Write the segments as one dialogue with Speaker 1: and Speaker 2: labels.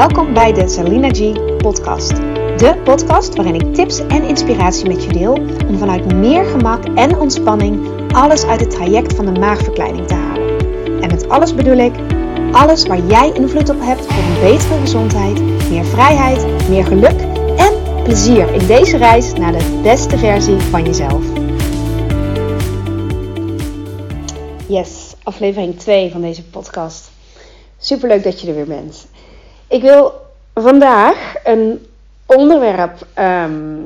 Speaker 1: Welkom bij de Salina G podcast. De podcast waarin ik tips en inspiratie met je deel om vanuit meer gemak en ontspanning alles uit het traject van de maagverkleining te halen. En met alles bedoel ik alles waar jij invloed op hebt voor een betere gezondheid, meer vrijheid, meer geluk en plezier in deze reis naar de beste versie van jezelf. Yes, aflevering 2 van deze podcast. Superleuk dat je er weer bent. Ik wil vandaag een onderwerp ehm,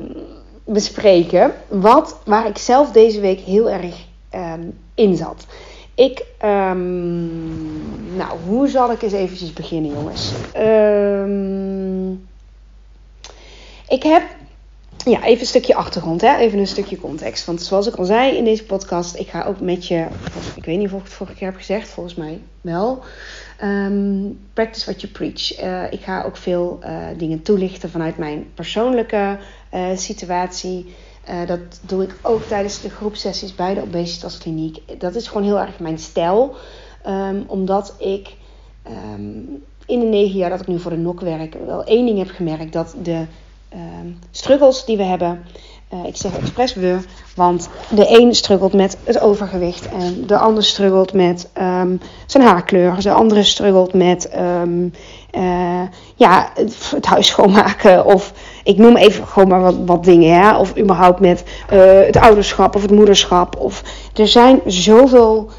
Speaker 1: bespreken wat, waar ik zelf deze week heel erg um, in zat. Ik, um, nou, hoe zal ik eens eventjes beginnen, jongens? ik heb ja, even een stukje achtergrond, hè? even een stukje context. Want zoals ik al zei in deze podcast, ik ga ook met je, ik weet niet of ik het vorige keer heb gezegd, volgens mij wel. Um, practice what you preach. Uh, ik ga ook veel uh, dingen toelichten vanuit mijn persoonlijke uh, situatie. dat doe ik ook tijdens de groepsessies bij de obesitaskliniek. Dat is gewoon heel erg mijn stijl. Um, omdat ik um, in de negen jaar dat ik nu voor de NOK werk, wel één ding heb gemerkt: dat de struggles die we hebben uh, ik zeg expres we, want de een struggelt met het overgewicht en de ander struggelt met um, zijn haarkleur. De andere struggelt met um, uh, ja, het, huis schoonmaken of ik noem even gewoon maar wat, wat dingen. Hè? Of überhaupt met uh, het ouderschap of het moederschap. Of, er zijn zoveel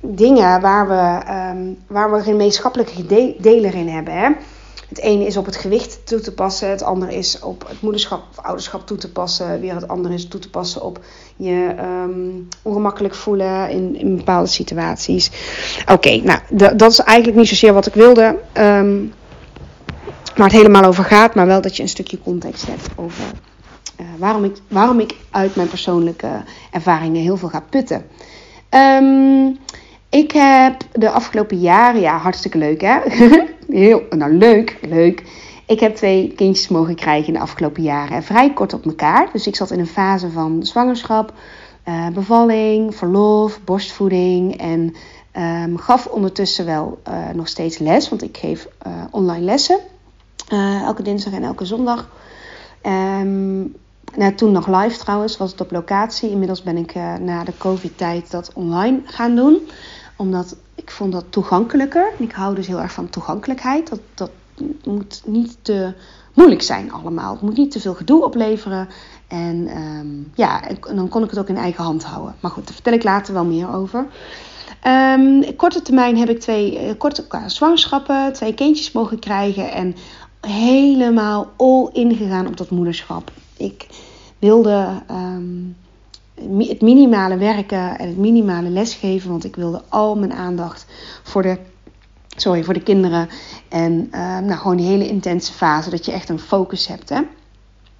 Speaker 1: dingen waar we, waar we gemeenschappelijke deler in hebben. Hè? Het ene is op het gewicht toe te passen, het andere is op het moederschap of ouderschap toe te passen. Weer het andere is toe te passen op je um, ongemakkelijk voelen in, in bepaalde situaties. Oké, nou, dat is eigenlijk niet zozeer wat ik wilde. Um, waar het helemaal over gaat, maar wel dat je een stukje context hebt over uh, waarom, ik, waarom ik uit mijn persoonlijke ervaringen heel veel ga putten. Um, ik heb de afgelopen jaren, ja, hartstikke leuk hè. Heel, nou leuk, leuk. Ik heb twee kindjes mogen krijgen in de afgelopen jaren. Vrij kort op elkaar. Dus ik zat in een fase van zwangerschap, uh, bevalling, verlof, borstvoeding. En um, gaf ondertussen wel uh, nog steeds les. Want ik geef uh, online lessen. elke dinsdag en elke zondag. Um, nou, toen nog live trouwens, was het op locatie. Inmiddels ben ik na de COVID-tijd dat online gaan doen omdat ik vond dat toegankelijker. Ik hou dus heel erg van toegankelijkheid. Dat, dat moet niet te moeilijk zijn allemaal. Het moet niet te veel gedoe opleveren. En um, ja, dan kon ik het ook in eigen hand houden. Maar goed, daar vertel ik later wel meer over. Um, korte termijn heb ik twee uh, korte zwangerschappen, twee kindjes mogen krijgen. En helemaal all ingegaan op dat moederschap. Ik wilde um, het minimale werken en het minimale lesgeven. Want ik wilde al mijn aandacht voor de, sorry, voor de kinderen. En uh, nou, gewoon die hele intense fase. Dat je echt een focus hebt. Hè?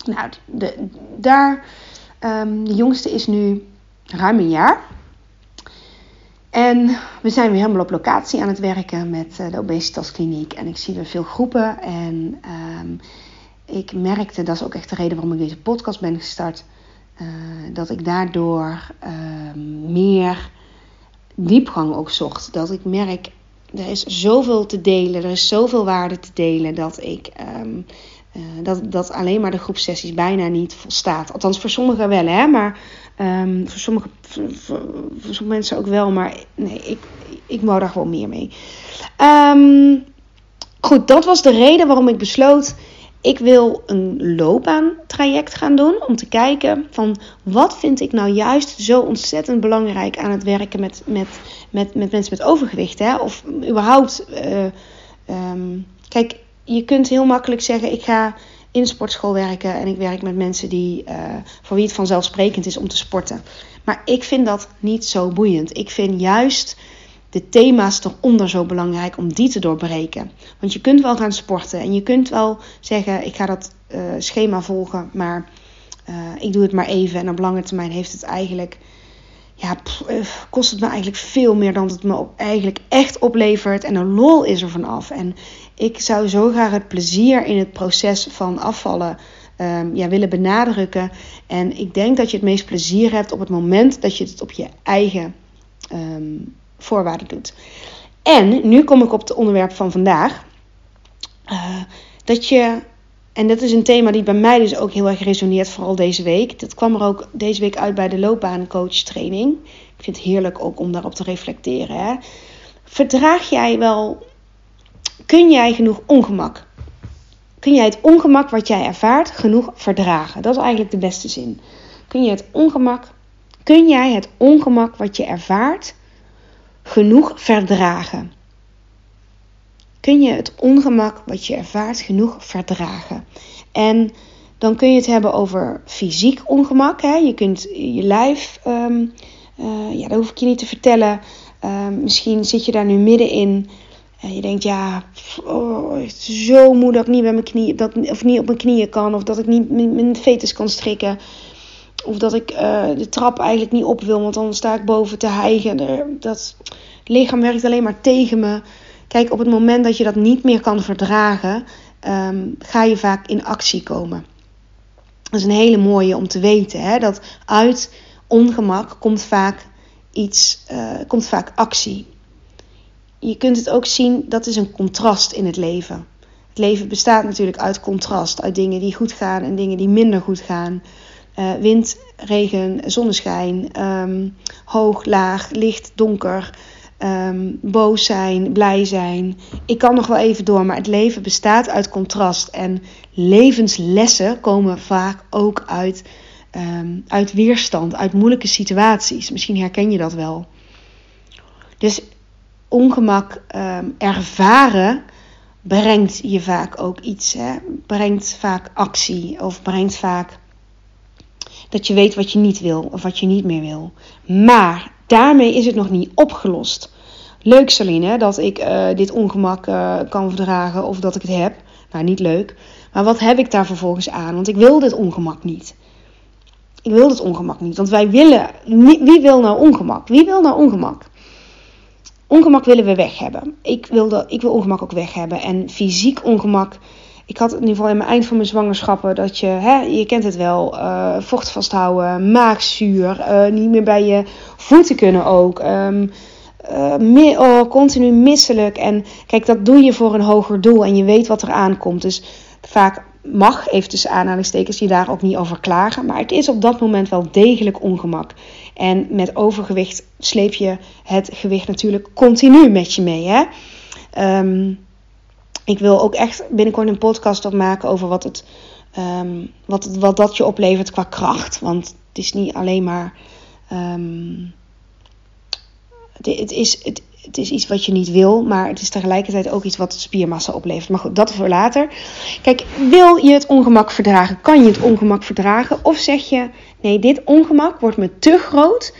Speaker 1: Nou, de, daar, um, de jongste is nu ruim een jaar. En we zijn weer helemaal op locatie aan het werken met uh, de obesitaskliniek. En ik zie weer veel groepen. En um, ik merkte, dat is ook echt de reden waarom ik deze podcast ben gestart dat ik daardoor uh, meer diepgang ook zocht. Dat ik merk, er is zoveel te delen, er is zoveel waarde te delen, dat ik. Um, uh, dat, dat alleen maar de groepsessies bijna niet volstaat. Althans, voor sommigen wel, hè, maar um, voor, sommige, voor, sommige mensen ook wel. Maar nee, ik, ik wou daar gewoon meer mee. Goed, dat was de reden waarom ik besloot ik wil een loopbaantraject gaan doen om te kijken van wat vind ik nou juist zo ontzettend belangrijk aan het werken met, met, met, met mensen met overgewicht. Hè? Of überhaupt, uh, um, kijk, je kunt heel makkelijk zeggen ik ga in sportschool werken en ik werk met mensen die, uh, voor wie het vanzelfsprekend is om te sporten. Maar ik vind dat niet zo boeiend. Ik vind juist de thema's eronder zo belangrijk om die te doorbreken. Want je kunt wel gaan sporten en je kunt wel zeggen: ik ga dat uh, schema volgen, maar uh, ik doe het maar even. En op lange termijn heeft het eigenlijk. Ja, eh, kost het me eigenlijk veel meer dan het me op, eigenlijk echt oplevert. En de lol is er vanaf. En ik zou zo graag het plezier in het proces van afvallen um, ja, willen benadrukken. En ik denk dat je het meest plezier hebt op het moment dat je het op je eigen um, voorwaarden doet. En nu kom ik op het onderwerp van vandaag. Uh, dat je, en dat is een thema die bij mij dus ook heel erg resoneert, vooral deze week. Dat kwam er ook deze week uit bij de loopbaancoach training. Ik vind het heerlijk ook om daarop te reflecteren. Hè? Verdraag jij wel, kun jij genoeg ongemak? Kun jij het ongemak wat jij ervaart genoeg verdragen? Dat is eigenlijk de beste zin. Kun je het ongemak, kun jij het ongemak wat je ervaart genoeg verdragen? Kun je het ongemak wat je ervaart genoeg verdragen? En dan kun je het hebben over fysiek ongemak. Hè? Je kunt je lijf, um, uh, ja, dat hoef ik je niet te vertellen. Um, misschien zit je daar nu middenin. En je denkt, ja, oh, zo moe dat ik niet, bij mijn knieën, dat, of niet op mijn knieën kan. Of dat ik niet mijn fetus kan strikken. Of dat ik uh, de trap eigenlijk niet op wil, want dan sta ik boven te hijgen. Dat het lichaam werkt alleen maar tegen me. Kijk, op het moment dat je dat niet meer kan verdragen, um, ga je vaak in actie komen. Dat is een hele mooie om te weten. Hè? Dat uit ongemak komt vaak iets, uh, komt vaak actie. Je kunt het ook zien, dat is een contrast in het leven. Het leven bestaat natuurlijk uit contrast, uit dingen die goed gaan en dingen die minder goed gaan. Uh, wind, regen, zonneschijn, um, hoog, laag, licht, donker, um, boos zijn, blij zijn. Ik kan nog wel even door, maar het leven bestaat uit contrast. En levenslessen komen vaak ook uit, um, uit weerstand, uit moeilijke situaties. Misschien herken je dat wel. Dus ongemak ervaren brengt je vaak ook iets. Hè? Brengt vaak actie of brengt vaak dat je weet wat je niet wil of wat je niet meer wil. Maar daarmee is het nog niet opgelost. Leuk, Saline, dat ik uh, dit ongemak uh, kan verdragen of dat ik het heb. Nou, niet leuk. Maar wat heb ik daar vervolgens aan? Want ik wil dit ongemak niet. Ik wil dit ongemak niet. Want wij willen. Wie wil nou ongemak? Wie wil nou ongemak? Ongemak willen we weg hebben. Ik wil, dat, ik wil ongemak ook weg hebben. En fysiek ongemak. Ik had in ieder geval in mijn eind van mijn zwangerschappen dat je, hè, je kent het wel, uh, vocht vasthouden, maagzuur, uh, niet meer bij je voeten kunnen ook. Um, uh, oh, continu misselijk. En kijk, dat doe je voor een hoger doel en je weet wat er aankomt. Dus vaak mag, even tussen aanhalingstekens, je daar ook niet over klagen. Maar het is op dat moment wel degelijk ongemak. En met overgewicht sleep je het gewicht natuurlijk continu met je mee. Hè? Um, ik wil ook echt binnenkort een podcast opmaken over wat, het, um, wat, wat dat je oplevert qua kracht. Want het is niet alleen maar. Um, het, is, het, het is iets wat je niet wil, maar het is tegelijkertijd ook iets wat spiermassa oplevert. Maar goed, dat voor later. Kijk, wil je het ongemak verdragen? Kan je het ongemak verdragen? Of zeg je, nee, dit ongemak wordt me te groot.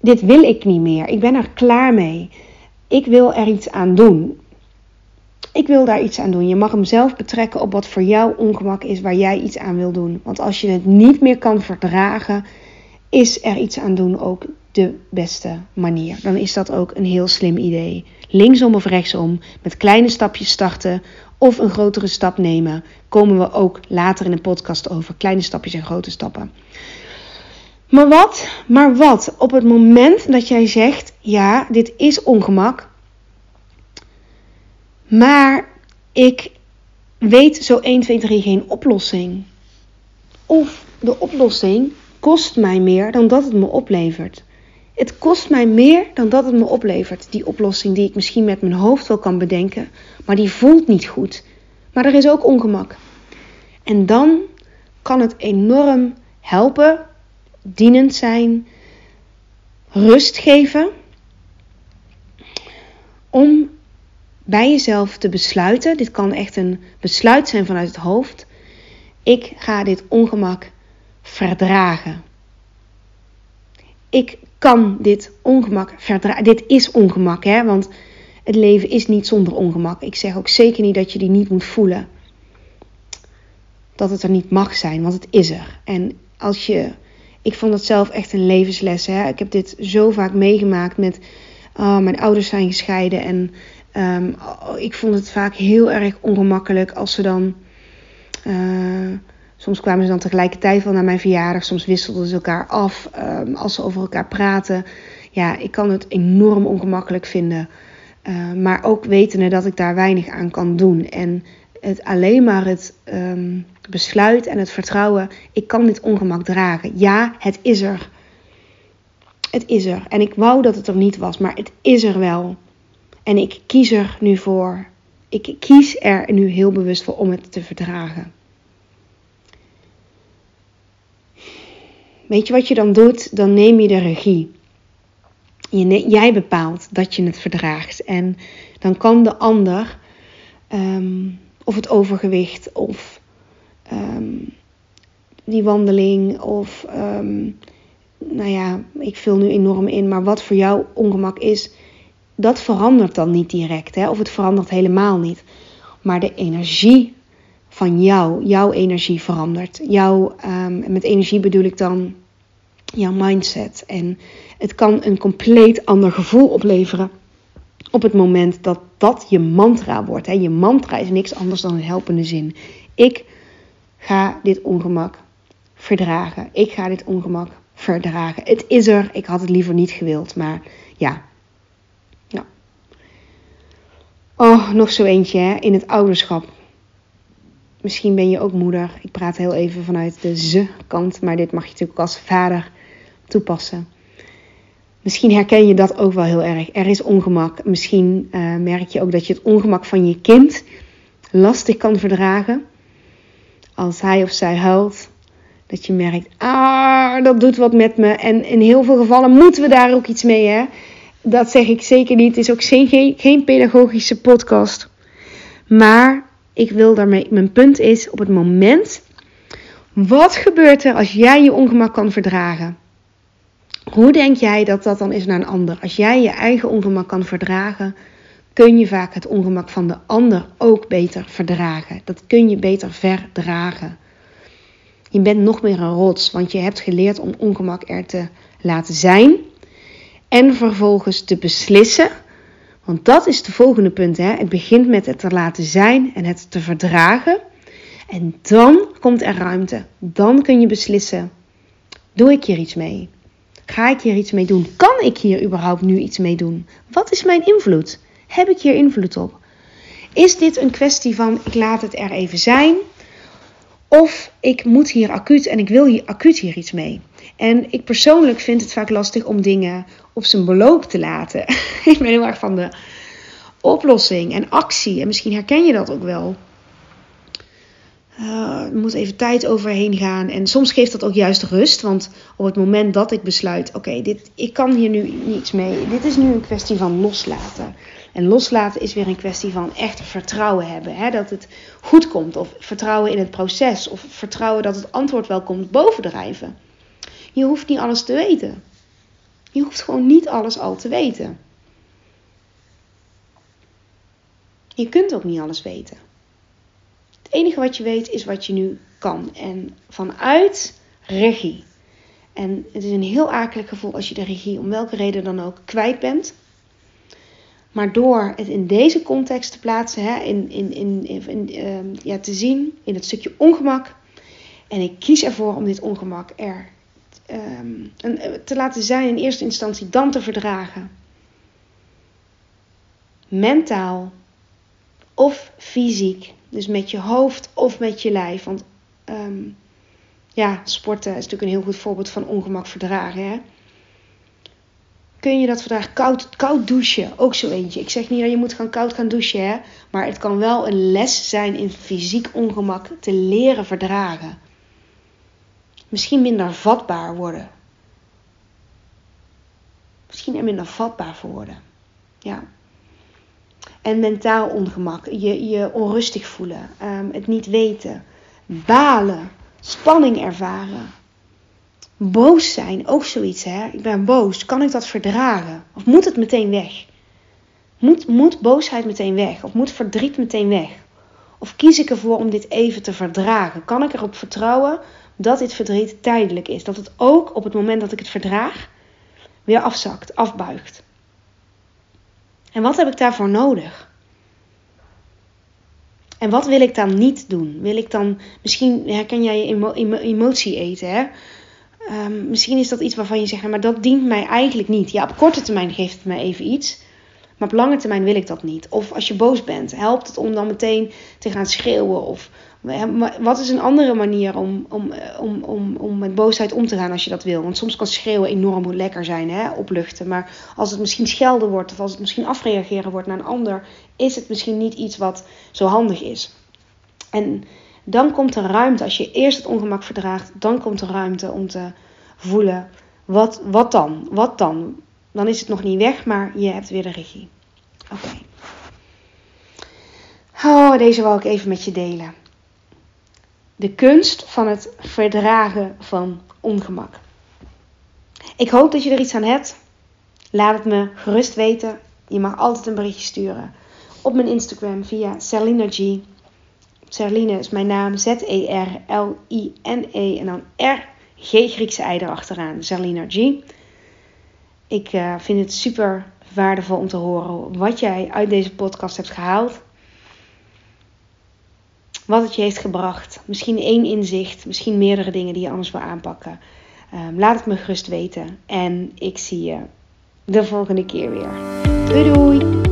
Speaker 1: Dit wil ik niet meer. Ik ben er klaar mee. Ik wil er iets aan doen. Ik wil daar iets aan doen. Je mag hem zelf betrekken op wat voor jou ongemak is, waar jij iets aan wil doen. Want als je het niet meer kan verdragen, is er iets aan doen ook de beste manier. Dan is dat ook een heel slim idee. Linksom of rechtsom, met kleine stapjes starten of een grotere stap nemen, komen we ook later in de podcast over. Kleine stapjes en grote stappen. Maar wat, maar wat, op het moment dat jij zegt, ja, dit is ongemak, maar ik weet zo 1, 2, 3 geen oplossing. Of de oplossing kost mij meer dan dat het me oplevert. Het kost mij meer dan dat het me oplevert. Die oplossing die ik misschien met mijn hoofd wel kan bedenken, maar die voelt niet goed. Maar er is ook ongemak. En dan kan het enorm helpen, dienend zijn, rust geven om bij jezelf te besluiten. Dit kan echt een besluit zijn vanuit het hoofd. Ik ga dit ongemak verdragen. Ik kan dit ongemak verdragen. Dit is ongemak, hè? Want het leven is niet zonder ongemak. Ik zeg ook zeker niet dat je die niet moet voelen. Dat het er niet mag zijn, want het is er. En als je. Ik vond dat zelf echt een levensles. Hè? Ik heb dit zo vaak meegemaakt met. Oh, mijn ouders zijn gescheiden. En um, ik vond het vaak heel erg ongemakkelijk als ze dan. Uh, Soms kwamen ze dan tegelijkertijd wel naar mijn verjaardag. Soms wisselden ze elkaar af um, als ze over elkaar praten. Ja, ik kan het enorm ongemakkelijk vinden. Uh, maar ook wetende dat ik daar weinig aan kan doen. En het alleen maar het ehm, besluit en het vertrouwen. Ik kan dit ongemak dragen. Ja, het is er. Het is er. En ik wou dat het er niet was, maar het is er wel. En ik kies er nu voor. Ik kies er nu heel bewust voor om het te verdragen. Weet je wat je dan doet? Dan neem je de regie. Je, jij bepaalt dat je het verdraagt. En dan kan de ander, ehm, of het overgewicht, of ehm, die wandeling, of ehm, nou ja, ik vul nu enorm in, maar wat voor jou ongemak is, dat verandert dan niet direct. Hè? Of het verandert helemaal niet. Maar de energie van jou, jouw energie verandert. Jouw, met energie bedoel ik dan jouw mindset. En het kan een compleet ander gevoel opleveren op het moment dat dat je mantra wordt. Hè. Je mantra is niks anders dan een helpende zin. Ik ga dit ongemak verdragen. Ik ga dit ongemak verdragen. Het is er. Ik had het liever niet gewild, maar ja. Oh, nog zo eentje hè, in het ouderschap. Misschien ben je ook moeder. Ik praat heel even vanuit de ze-kant, maar dit mag je natuurlijk als vader toepassen. Misschien herken je dat ook wel heel erg. Er is ongemak. Misschien uh, merk je ook dat je het ongemak van je kind lastig kan verdragen. Als hij of zij huilt, dat je merkt, ah, dat doet wat met me. En in heel veel gevallen moeten we daar ook iets mee, hè. Dat zeg ik zeker niet. Het is ook geen, geen pedagogische podcast. Maar ik wil daarmee, mijn punt is, op het moment, wat gebeurt er als jij je ongemak kan verdragen? Hoe denk jij dat dat dan is naar een ander? Als jij je eigen ongemak kan verdragen, kun je vaak het ongemak van de ander ook beter verdragen. Dat kun je beter verdragen. Je bent nog meer een rots, want je hebt geleerd om ongemak er te laten zijn en vervolgens te beslissen. Want dat is de volgende punt. Hè? Het begint met het te laten zijn en het te verdragen. En dan komt er ruimte. Dan kun je beslissen: doe ik hier iets mee? Ga ik hier iets mee doen? Kan ik hier überhaupt nu iets mee doen? Wat is mijn invloed? Heb ik hier invloed op? Is dit een kwestie van ik laat het er even zijn? Of ik moet hier acuut en ik wil hier acuut hier iets mee. En ik persoonlijk vind het vaak lastig om dingen op zijn beloop te laten. ik ben heel erg van de oplossing en actie. En misschien herken je dat ook wel. Uh, er moet even tijd overheen gaan. En soms geeft dat ook juist rust. Want op het moment dat ik besluit: oké, dit ik kan hier nu niets mee. Dit is nu een kwestie van loslaten. En loslaten is weer een kwestie van echt vertrouwen hebben. Hè? Dat het goed komt. Of vertrouwen in het proces. Of vertrouwen dat het antwoord wel komt bovendrijven. Je hoeft niet alles te weten. Je hoeft gewoon niet alles al te weten. Je kunt ook niet alles weten. Het enige wat je weet is wat je nu kan. En vanuit regie. En het is een heel akelig gevoel als je de regie om welke reden dan ook kwijt bent. Maar door het in deze context te plaatsen, hè, in, in, in, in ehm, ja, te zien in het stukje ongemak. En ik kies ervoor om dit ongemak er um, te laten zijn in eerste instantie, dan te verdragen. Mentaal of fysiek. Dus met je hoofd of met je lijf. Want ehm, ja, sporten is natuurlijk een heel goed voorbeeld van ongemak verdragen. Hè? Kun je dat verdragen? Koud, koud douchen, ook zo eentje. Ik zeg niet dat je moet gaan koud gaan douchen, hè? maar het kan wel een les zijn in fysiek ongemak te leren verdragen. Misschien minder vatbaar worden. Misschien er minder vatbaar voor worden. Ja. En mentaal ongemak, je, je onrustig voelen, ehm, het niet weten, balen, spanning ervaren. Boos zijn, ook zoiets hè. Ik ben boos, kan ik dat verdragen? Of moet het meteen weg? Moet, moet boosheid meteen weg? Of moet verdriet meteen weg? Of kies ik ervoor om dit even te verdragen? Kan ik erop vertrouwen dat dit verdriet tijdelijk is? Dat het ook op het moment dat ik het verdraag weer afzakt, afbuigt. En wat heb ik daarvoor nodig? En wat wil ik dan niet doen? Wil ik dan, misschien herken jij je emotie eten, hè? Um, misschien is dat iets waarvan je zegt, maar dat dient mij eigenlijk niet. Ja, op korte termijn geeft het mij even iets. Maar op lange termijn wil ik dat niet. Of als je boos bent, helpt het om dan meteen te gaan schreeuwen? Of wat is een andere manier om, om, om, om, om met boosheid om te gaan als je dat wil? Want soms kan schreeuwen enorm lekker zijn, hè? opluchten. Maar als het misschien schelden wordt of als het misschien afreageren wordt naar een ander, is het misschien niet iets wat zo handig is. En dan komt er ruimte, als je eerst het ongemak verdraagt, dan komt er ruimte om te voelen, wat, wat dan? Wat dan? Dan is het nog niet weg, maar je hebt weer de regie. Oké. Oh, deze wou ik even met je delen. De kunst van het verdragen van ongemak. Ik hoop dat je er iets aan hebt. Laat het me gerust weten. Je mag altijd een berichtje sturen. Op mijn Instagram via Selina G. Serline is mijn naam. Z-E-R-L-I-N-E. -E, en dan R. G Griekse ei erachteraan. Selina G. Ik uh, vind het super waardevol om te horen wat jij uit deze podcast hebt gehaald. Wat het je heeft gebracht. Misschien één inzicht, misschien meerdere dingen die je anders wil aanpakken. Um, laat het me gerust weten. En ik zie je de volgende keer weer. Doei doei!